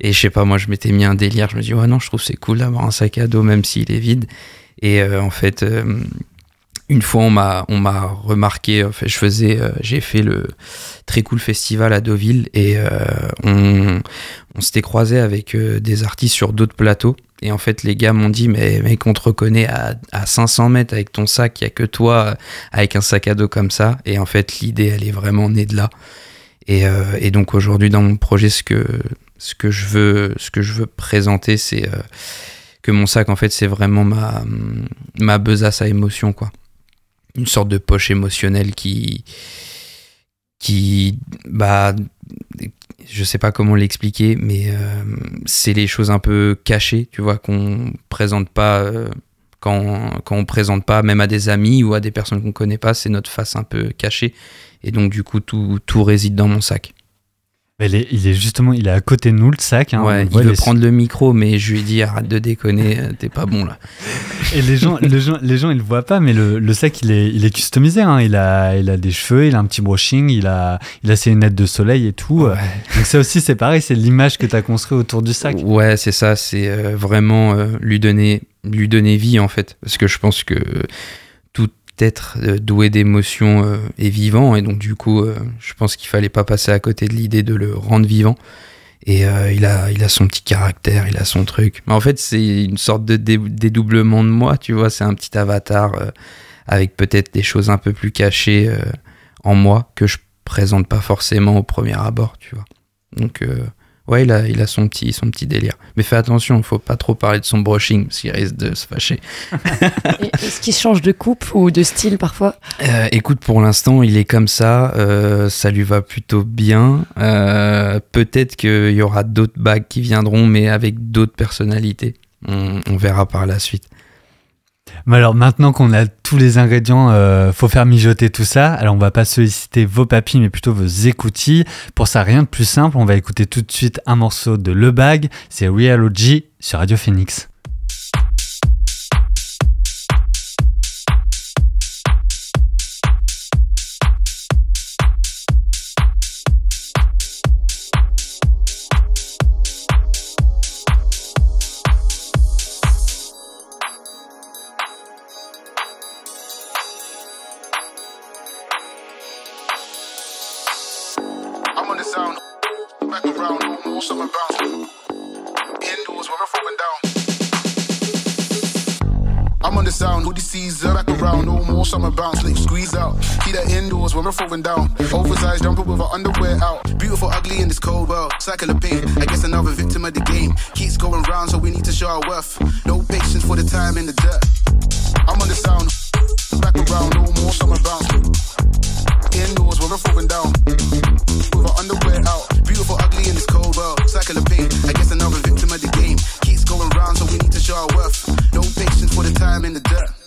S8: Et je sais pas, moi, je m'étais mis un délire. Je me dis Ouais, non, je trouve c'est cool d'avoir un sac à dos, même s'il est vide. Et euh, en fait, une fois on m'a on m'a remarqué fait, je faisais euh, j'ai fait le très cool festival à Deauville et euh, on, on s'était croisé avec euh, des artistes sur d'autres plateaux. Et en fait les gars m'ont dit mais mec on te reconnaît à, à 500 mètres avec ton sac il y a que toi avec un sac à dos comme ça. Et en fait l'idée elle est vraiment née de là. Et, et donc aujourd'hui dans mon projet ce que ce que je veux ce que je veux présenter c'est que mon sac en fait c'est vraiment ma ma besace à émotion quoi une sorte de poche émotionnelle qui, qui, bah, je sais pas comment l'expliquer, mais euh, c'est les choses un peu cachées, tu vois, qu'on présente pas. Euh, quand, quand on présente pas, même à des amis ou à des personnes qu'on connaît pas, c'est notre face un peu cachée. Et donc, du coup, tout, tout réside dans mon sac.
S7: Il est, il est, justement, il est à côté de nous, le sac. Hein,
S8: ouais, il veut prendre le micro, mais je lui dis arrête de déconner, t'es pas bon là. <laughs>
S7: Et les gens, les gens, les gens, ils le voient pas, mais le, le sac, il est, il est customisé. Hein. Il a, il a des cheveux, il a un petit brushing, il a, il a ses lunettes de soleil et tout. Ouais. Donc ça aussi, c'est pareil, c'est l'image que tu as construit autour du sac.
S8: Ouais, c'est ça, c'est euh, vraiment euh, lui donner, lui donner vie en fait, parce que je pense que être euh, doué d'émotions euh, et vivant. Et donc, du coup, euh, je pense qu'il fallait pas passer à côté de l'idée de le rendre vivant. Et il, a, il a son petit caractère, il a son truc. Mais en fait, c'est une sorte de dédoublement de moi, tu vois. C'est un petit avatar avec peut-être des choses un peu plus cachées en moi que je présente pas forcément au premier abord, tu vois. Donc, Ouais, il a, il a son, petit, son petit délire. Mais fais attention, il faut pas trop parler de son brushing, parce qu'il risque de se fâcher.
S1: Est-ce qu'il change de coupe ou de style parfois?
S8: Euh, Écoute, pour l'instant, il est comme ça. Euh, ça lui va plutôt bien. Euh, peut-être qu'il y aura d'autres bagues qui viendront, mais avec d'autres personnalités. On, on verra par la suite.
S7: Mais alors maintenant qu'on a tous les ingrédients, euh, faut faire mijoter tout ça. Alors on va pas solliciter vos papilles, mais plutôt vos écoutilles. Pour ça, rien de plus simple. On va écouter tout de suite un morceau de Le Bag. C'est Realogy sur Radio Phoenix.
S9: We're throwing down. Oversized jumper with our underwear out. Beautiful, ugly in this cold world. Cycle of pain. I guess another victim of the game. Keeps going round, so we need to show our worth. No patience for the time in the dirt. I'm on the sound. Back around, no more summer bounce. Indoors when we're throwing down. With our underwear out. Beautiful, ugly in this cold world. Cycle of pain. I guess another victim of the game. Keeps going round, so we need to show our worth. No patience for the time in the dirt.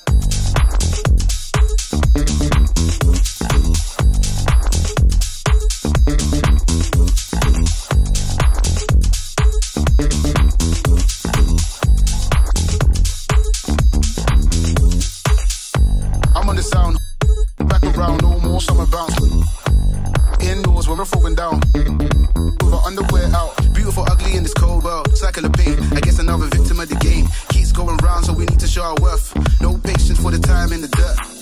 S9: never falling down. With her underwear out, beautiful, ugly in this cold world. Cycle of pain, I guess another victim of the game. Keeps going round, so we need to show our worth. No patience for the time in the dirt.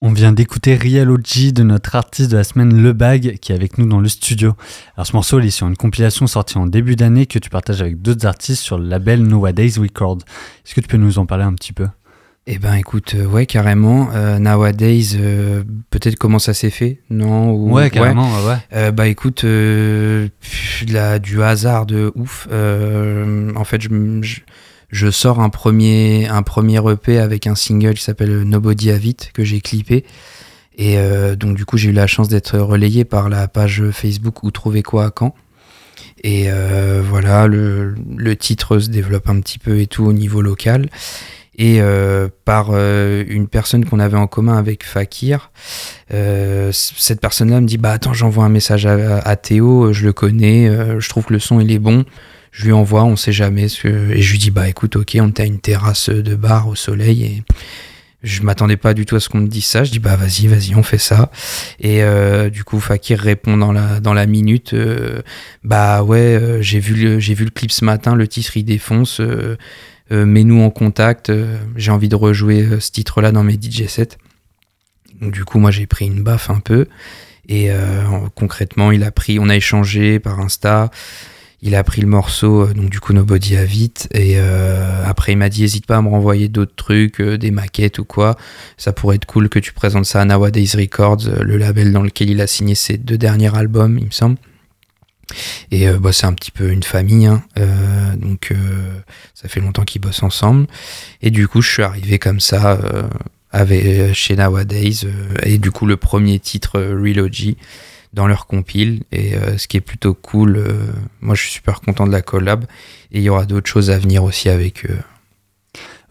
S7: On vient d'écouter Riel OG de notre artiste de la semaine Le Bag qui est avec nous dans le studio. Alors ce morceau il est sur une compilation sortie en début d'année que tu partages avec d'autres artistes sur le label Nowadays Record. Est-ce que tu peux nous en parler un petit peu?
S8: Eh ben écoute, euh, ouais carrément. Euh, nowadays, euh, peut-être comment ça s'est fait, non ou-
S7: Ouais, carrément, ouais. ouais.
S8: Euh, bah écoute, euh, pff, de la- du hasard de ouf. Euh, en fait, je, je, je sors un premier, un premier EP avec un single qui s'appelle Nobody Have It que j'ai clippé. Et euh, donc du coup, j'ai eu la chance d'être relayé par la page Facebook Où trouver quoi à quand. Et euh, voilà, le, le titre se développe un petit peu et tout au niveau local. Et euh, par euh, une personne qu'on avait en commun avec Fakir, euh, cette personne-là me dit bah attends j'envoie un message à, Théo, je le connais, euh, je trouve que le son il est bon, je lui envoie, on sait jamais ce et je lui dis bah écoute ok on était à une terrasse de bar au soleil et je m'attendais pas du tout à ce qu'on me dise ça, je dis bah vas-y vas-y on fait ça et euh, du coup Fakir répond dans la dans la minute euh, bah ouais euh, j'ai vu le j'ai vu le clip ce matin, le titre il défonce. Euh, mets-nous en contact, euh, j'ai envie de rejouer euh, ce titre-là dans mes DJ sets. Donc, du coup, moi, j'ai pris une baffe un peu. Et concrètement, il a pris, on a échangé par Insta. Il a pris le morceau, donc du coup, Nobody Have It. Et après, il m'a dit, hésite pas à me renvoyer d'autres trucs, des maquettes ou quoi. Ça pourrait être cool que tu présentes ça à Nowadays Records, le label dans lequel il a signé ses deux derniers albums, il me semble. Et bah, c'est un petit peu une famille, hein. Donc euh, ça fait longtemps qu'ils bossent ensemble. Et du coup, je suis arrivé comme ça euh, avec, euh, chez Nowadays. et du coup, le premier titre, OG, dans leur compile. Et ce qui est plutôt cool, moi je suis super content de la collab. Et il y aura d'autres choses à venir aussi avec eux.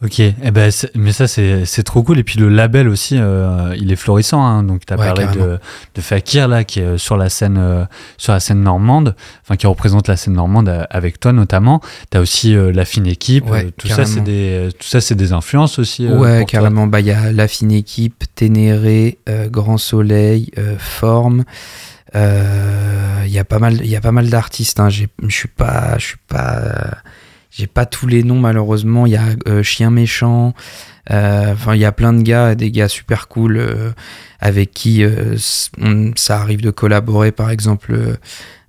S7: Ok, eh ben, mais ça c'est trop cool. Et puis le label aussi, euh, il est florissant. Hein. Donc tu as
S8: Ouais,
S7: parlé de, de Fakir là, qui est euh, sur la scène, euh, sur la scène normande, enfin qui représente la scène normande avec toi notamment. Tu as aussi euh, la fine équipe.
S8: Ouais,
S7: tout ça des, tout ça c'est des influences aussi.
S8: ouais, carrément. Bah, il y a La Fine Équipe, Ténéré, Grand Soleil, Forme. Il y a pas mal, il y a pas mal d'artistes. Hein. J'ai- Je suis pas, pas, j'ai pas tous les noms malheureusement. Il y a euh, Chien méchant. Euh, Enfin, il y a plein de gars, des gars super cool euh, avec qui euh, ça arrive de collaborer. Par exemple,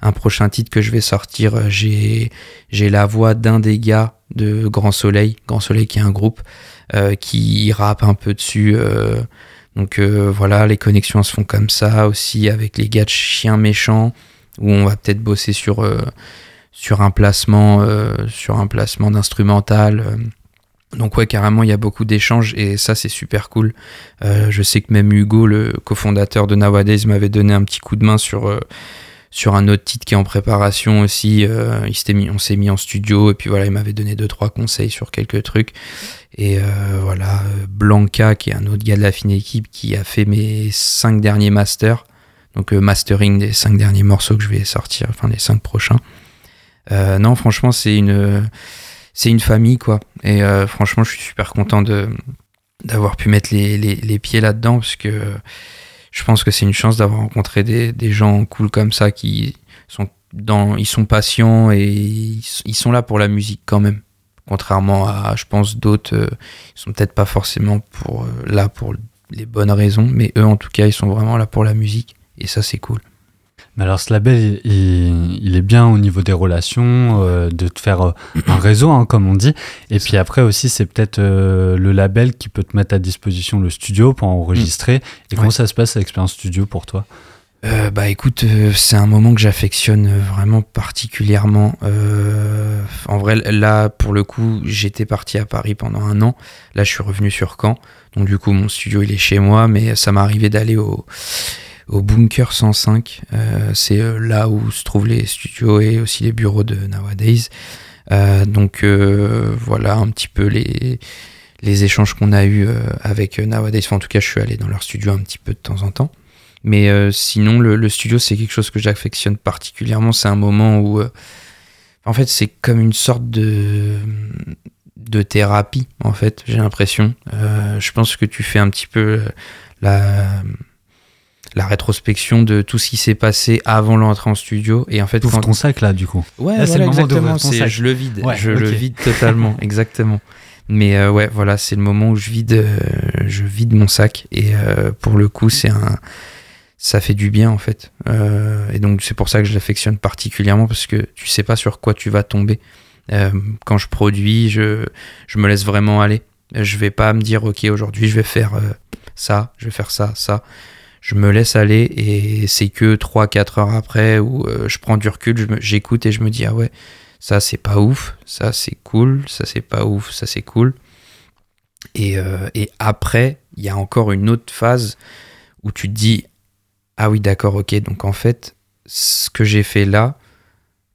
S8: un prochain titre que je vais sortir, j'ai j'ai la voix d'un des gars de Grand Soleil, Grand Soleil qui est un groupe qui rappe un peu dessus. donc euh, voilà, les connexions se font comme ça aussi avec les gars de Chien Méchant où on va peut-être bosser sur euh, sur un placement euh, sur un placement d'instrumental. euh. Donc ouais, carrément, il y a beaucoup d'échanges et ça, c'est super cool. Euh, je sais que même Hugo, le cofondateur de Nowadays, m'avait donné un petit coup de main sur, euh, sur un autre titre qui est en préparation aussi. Euh, il mis, on s'est mis en studio et puis voilà, il m'avait donné deux, trois conseils sur quelques trucs. Et euh, voilà, euh, Blanca, qui est un autre gars de la fine équipe, qui a fait mes cinq derniers masters. Donc mastering des cinq derniers morceaux que je vais sortir, enfin les cinq prochains. Euh, non, franchement, c'est une c'est une famille quoi. Et euh, franchement, je suis super content de d'avoir pu mettre les, les, les pieds là-dedans parce que je pense que c'est une chance d'avoir rencontré des, des gens cool comme ça qui sont dans ils sont patients et ils, sont là pour la musique quand même. Contrairement à, je pense, d'autres, euh, ils sont peut-être pas forcément pour, euh, là pour les bonnes raisons, mais eux, en tout cas, ils sont vraiment là pour la musique. Et ça, c'est cool.
S7: Mais alors ce label, il, est bien au niveau des relations, euh, de te faire euh, un réseau, hein, comme on dit. Et puis après aussi, c'est peut-être euh, le label qui peut te mettre à disposition le studio pour enregistrer. Et comment
S8: Ouais.
S7: ça se passe l'expérience studio pour toi?
S8: Bah écoute, c'est un moment que j'affectionne vraiment particulièrement. En vrai, là, pour le coup, j'étais parti à Paris pendant un an. Là, je suis revenu sur Caen. Donc du coup, mon studio, il est chez moi, mais ça m'est arrivé d'aller au, au Bunker 105. Euh, c'est euh, là où se trouvent les studios et aussi les bureaux de Nowadays. Euh, donc euh, voilà un petit peu les, les échanges qu'on a eus avec Nowadays. Enfin, en tout cas, je suis allé dans leur studio un petit peu de temps en temps. Mais sinon, le, studio, c'est quelque chose que j'affectionne particulièrement. C'est un moment où, en fait, c'est comme une sorte de, de thérapie, en fait, j'ai l'impression. Je pense que tu fais un petit peu la, la rétrospection de tout ce qui s'est passé avant l'entrée en studio. Et en fait,
S7: T'ouvres
S8: quand...
S7: ton sac là, du coup.
S8: Ouais,
S7: Là, c'est le moment
S8: exactement.
S7: ton sac.
S8: Je le vide.
S7: Ouais,
S8: je le vide totalement, <laughs> exactement. Mais euh, ouais, voilà, c'est le moment où je vide, euh, je vide mon sac. Et euh, pour le coup, c'est un, ça fait du bien en fait. Et donc c'est pour ça que je l'affectionne particulièrement parce que tu sais pas sur quoi tu vas tomber. Quand je produis, je, je me laisse vraiment aller. Je vais pas me dire ok aujourd'hui je vais faire ça, je vais faire ça, ça. Je me laisse aller et c'est que 3-4 heures après où euh, je prends du recul, j'écoute et je me dis ah ouais ça c'est pas ouf, ça c'est cool, ça c'est pas ouf, ça c'est cool. Et, euh, et après, il y a encore une autre phase où tu te dis Ah oui, d'accord, ok, donc en fait, ce que j'ai fait là,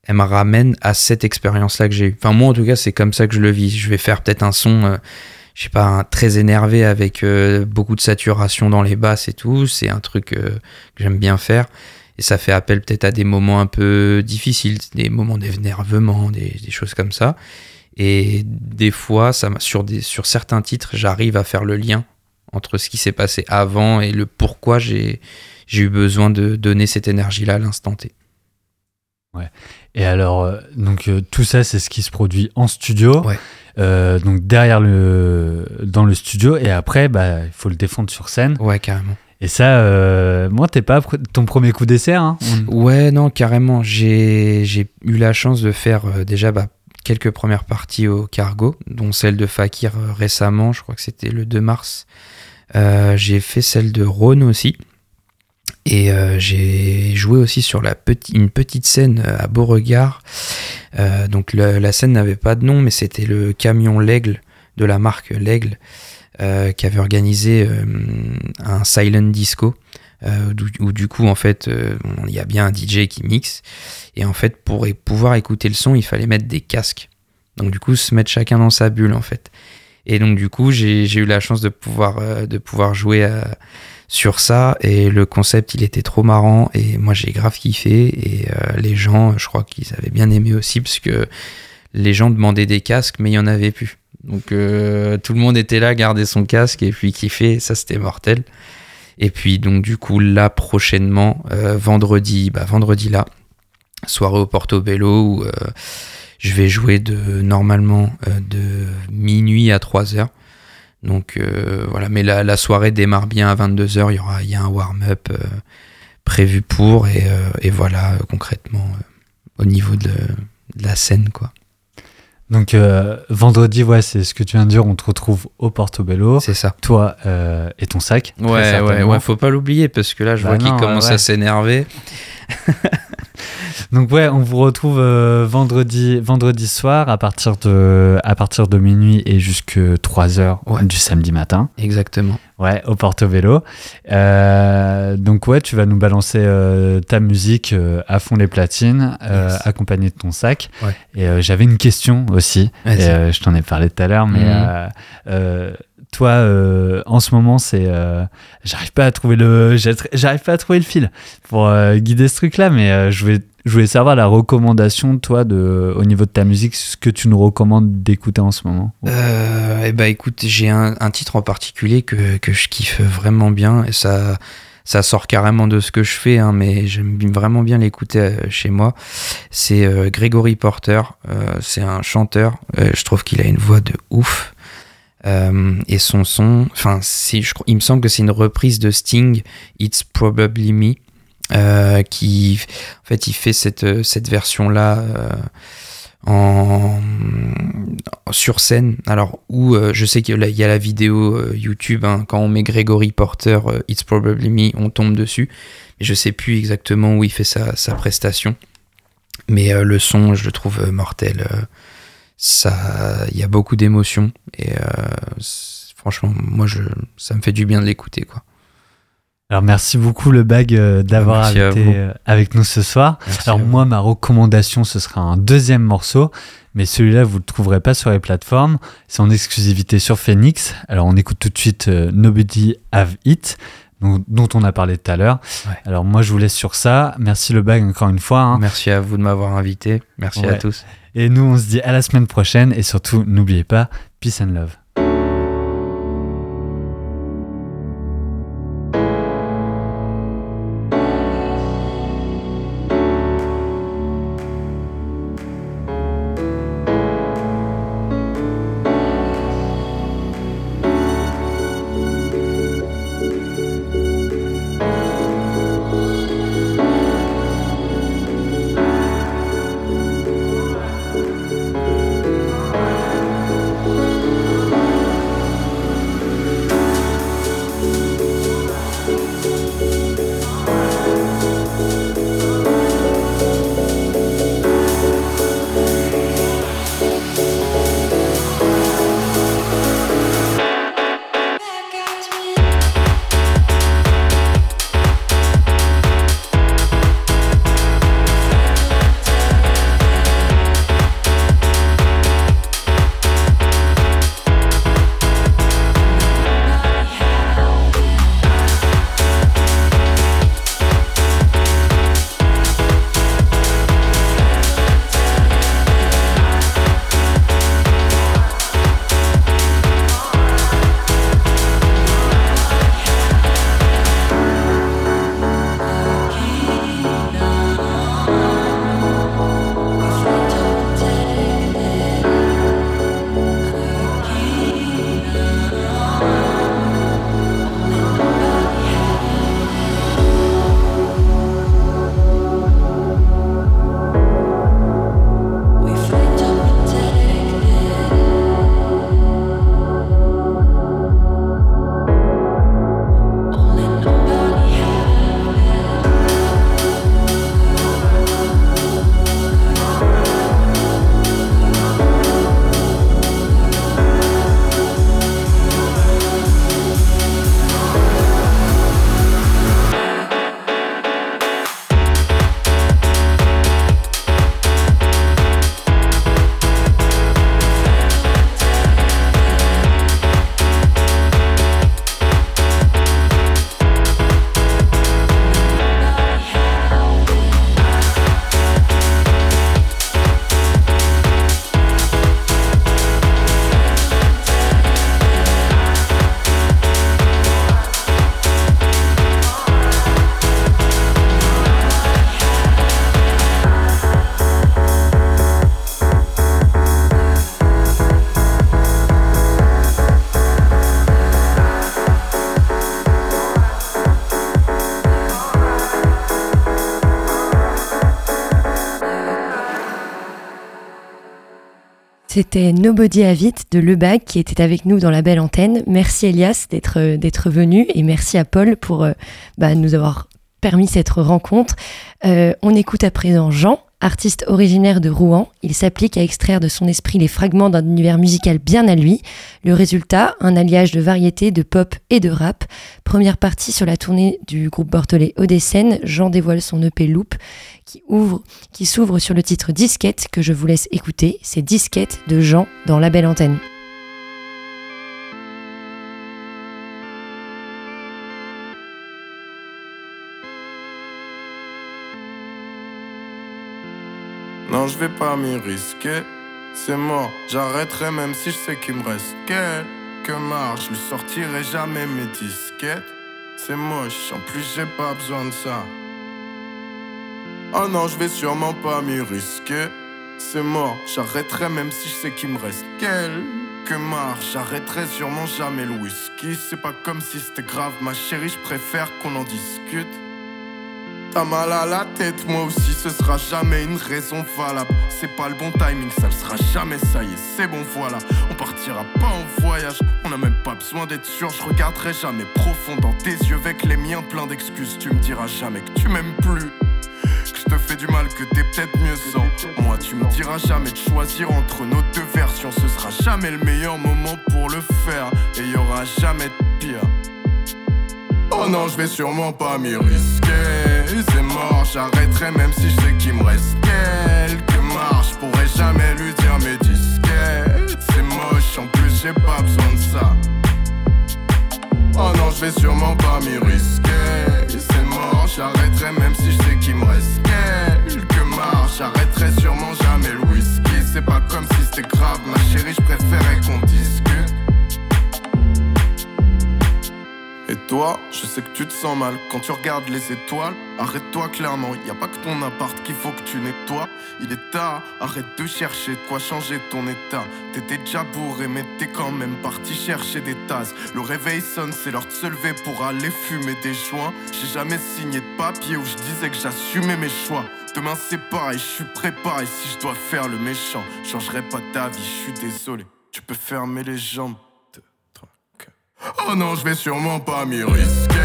S8: elle me ramène à cette expérience-là que j'ai eue. Enfin, moi en tout cas, c'est comme ça que je le vis. Je vais faire peut-être un son, euh, je sais pas, très énervé avec euh, beaucoup de saturation dans les basses et tout. C'est un truc euh, que j'aime bien faire. Et ça fait appel peut-être à des moments un peu difficiles, des moments d'énervement, des, des choses comme ça. Et des fois, ça sur, des, sur certains titres, j'arrive à faire le lien entre ce qui s'est passé avant et le pourquoi j'ai eu besoin de donner cette énergie-là à l'instant T.
S7: Et alors, euh, donc tout ça, c'est ce qui se produit en studio.
S8: Ouais.
S7: Euh, donc derrière le, dans le studio, et après, bah, il faut le défendre sur scène.
S8: Ouais, carrément.
S7: Et ça, euh, moi, t'es pas ton premier coup d'essai. Hein On- <laughs>
S8: Ouais, non, carrément. J'ai j'ai eu la chance de faire euh, déjà bah, quelques premières parties au cargo, dont celle de Fakir récemment, je crois que c'était le 2 mars. J'ai fait celle de Rhône aussi. Et euh, j'ai joué aussi sur la une petite scène euh, à Beauregard. Euh, donc la scène n'avait pas de nom, mais c'était le camion L'Aigle de la marque L'Aigle qui avait organisé un silent disco. où, du coup en fait il y a bien un DJ qui mixe et en fait pour pouvoir écouter le son il fallait mettre des casques donc du coup se mettre chacun dans sa bulle en fait et donc du coup j'ai eu la chance de pouvoir de pouvoir jouer euh, sur ça. Et le concept il était trop marrant. Et moi j'ai grave kiffé. Et euh, les gens je crois qu'ils avaient bien aimé aussi parce que les gens demandaient des casques mais il y en avait plus. Donc euh, tout le monde était là garder son casque et puis kiffer. Ça c'était mortel. Et puis donc du coup là prochainement euh, vendredi bah vendredi là soirée au Portobello où euh, je vais jouer de normalement de minuit à 3 heures donc euh, voilà mais la, la soirée démarre bien à 22 heures il y aura il y a un warm-up euh, prévu pour et, euh, et voilà concrètement au niveau de, de la scène quoi
S7: Donc vendredi, ouais, c'est ce que tu viens de dire. On te retrouve au Portobello.
S8: c'est ça
S7: Toi et ton sac.
S8: ouais ouais ouais faut pas l'oublier parce que là je
S7: Bah
S8: vois qu'il commence
S7: ouais.
S8: à s'énerver <laughs>
S7: Donc ouais, on vous retrouve euh, vendredi, vendredi soir à partir de, à partir de minuit et jusque 3 heures
S8: Ouais.
S7: du samedi matin.
S8: exactement
S7: Ouais, au Portobello. Euh, donc ouais, tu vas nous balancer euh, ta musique à fond les platines,
S8: Yes.
S7: accompagné de ton sac.
S8: Ouais.
S7: Et j'avais une question aussi. Et, je t'en ai parlé tout à l'heure, mais
S8: Mhm.
S7: toi, euh, en ce moment, c'est, euh, j'arrive pas à trouver le, j'arrive pas à trouver le fil pour euh, guider ce truc-là, mais je voulais, je voulais savoir la recommandation, toi, de, au niveau de ta musique, ce que tu nous recommandes d'écouter en ce moment.
S8: Euh, eh ben écoute, j'ai un, titre en particulier que, que je kiffe vraiment bien et ça, ça sort carrément de ce que je fais, hein, mais j'aime vraiment bien l'écouter euh, chez moi. C'est euh, Gregory Porter, euh, c'est un chanteur, euh, je trouve qu'il a une voix de ouf. Et son son, enfin, il me semble que c'est une reprise de Sting, It's Probably Me, euh, qui, en fait, il fait cette, cette version-là euh, en, sur scène. Alors, où euh, je sais qu'il y a la- vidéo euh, YouTube, hein, quand on met Gregory Porter, euh, It's Probably Me, on tombe dessus. Mais je sais plus exactement où il fait sa, sa prestation. Mais euh, le son, je le trouve euh, mortel. euh, ça, il y a beaucoup d'émotions. Et euh, franchement, moi, je, ça me fait du bien de l'écouter, quoi.
S7: Alors merci beaucoup le bag euh, d'avoir été euh, avec nous ce soir.
S8: Merci
S7: Alors moi ma recommandation ce sera un deuxième morceau, mais celui-là vous le trouverez pas sur les plateformes, c'est en exclusivité sur Phoenix. Alors on écoute tout de suite euh, Nobody Have It dont, dont on a parlé tout à l'heure.
S8: Ouais.
S7: Alors moi je vous laisse sur ça. Merci le bag encore une fois. hein.
S8: Merci à vous de m'avoir invité. Merci à tous.
S7: Et nous on se dit à la semaine prochaine et surtout n'oubliez pas peace and love.
S1: C'était Nobody Avit de Lebag qui était avec nous dans la belle antenne. Merci Elias d'être euh, d'être venu et merci à Paul pour euh, bah, nous avoir permis cette rencontre. Euh, on écoute à présent Jean, artiste originaire de Rouen. Il s'applique à extraire de son esprit les fragments d'un univers musical bien à lui. Le résultat, un alliage de variété, de pop et de rap. Première partie sur la tournée du groupe bordelais Odessène, Jean dévoile son EP Loop qui ouvre, qui s'ouvre sur le titre Disquette que je vous laisse écouter. C'est Disquette de Jean dans la belle antenne.
S10: Non, je vais pas m'y risquer. C'est mort, j'arrêterai même si je sais qu'il me reste quelques marches. Je lui sortirai jamais mes disquettes. C'est moche, en plus j'ai pas besoin de ça. Oh non, je vais sûrement pas m'y risquer. C'est mort, j'arrêterai même si je sais qu'il me reste quelques marches. J'arrêterai sûrement jamais le whisky. C'est pas comme si c'était grave, ma chérie, je préfère qu'on en discute. T'as mal à la tête, moi aussi, ce sera jamais une raison valable. C'est pas le bon timing, ça le sera jamais, ça y est, c'est bon, voilà. On partira pas en voyage, on a même pas besoin d'être sûr. Je regarderai jamais profond dans tes yeux avec les miens plein d'excuses. Tu me diras jamais que tu m'aimes plus je te fais du mal, que t'es peut-être mieux sans moi. Tu me diras jamais de choisir entre nos deux versions. Ce sera jamais le meilleur moment pour le faire. Et y aura jamais de pire. Oh non, je vais sûrement pas m'y risquer. C'est mort, j'arrêterai même si je sais qu'il me reste quelques marches. Pourrais jamais lui dire mes disquettes. C'est moche, en plus j'ai pas besoin de ça. Oh non, je vais sûrement pas m'y risquer. C'est mort, j'arrêterai même si je sais qu'il me reste quelques marches. J'arrêterai sûrement jamais le whisky. C'est pas comme si c'était grave, toi, je sais que tu te sens mal quand tu regardes les étoiles. Arrête-toi clairement, y a pas que ton appart qu'il faut que tu nettoies. Il est tard, arrête de chercher de quoi changer ton état. T'étais déjà bourré, mais t'es quand même parti chercher des tasses. Le réveil sonne, c'est l'heure de se lever pour aller fumer des joints. J'ai jamais signé de papier où je disais que j'assumais mes choix. Demain c'est pareil, je suis préparé si je dois faire le méchant. Changerai pas ta vie, je suis désolé. Tu peux fermer les jambes. Oh non, je vais sûrement pas m'y risquer.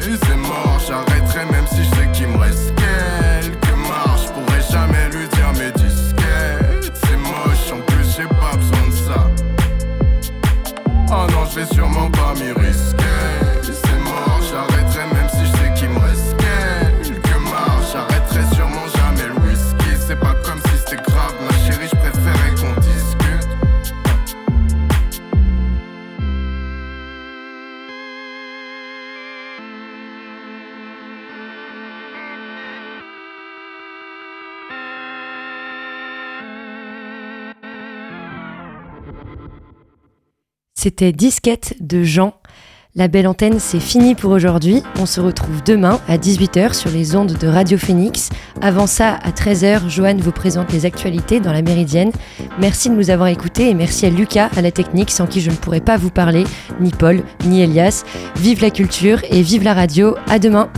S10: C'est mort, j'arrêterai même si je sais qu'il me reste quelques marches. Pourrais jamais lui dire mes disquettes. C'est moche, en plus j'ai pas besoin de ça. Oh non, je vais sûrement pas m'y risquer.
S1: C'était Disquette de Jean. La belle antenne, c'est fini pour aujourd'hui. On se retrouve demain à 18h sur les ondes de Radio Phoenix. Avant ça, à 13h, Joanne vous présente les actualités dans la Méridienne. Merci de nous avoir écoutés et merci à Lucas à la technique sans qui je ne pourrais pas vous parler, ni Paul, ni Elias. Vive la culture et vive la radio. À demain.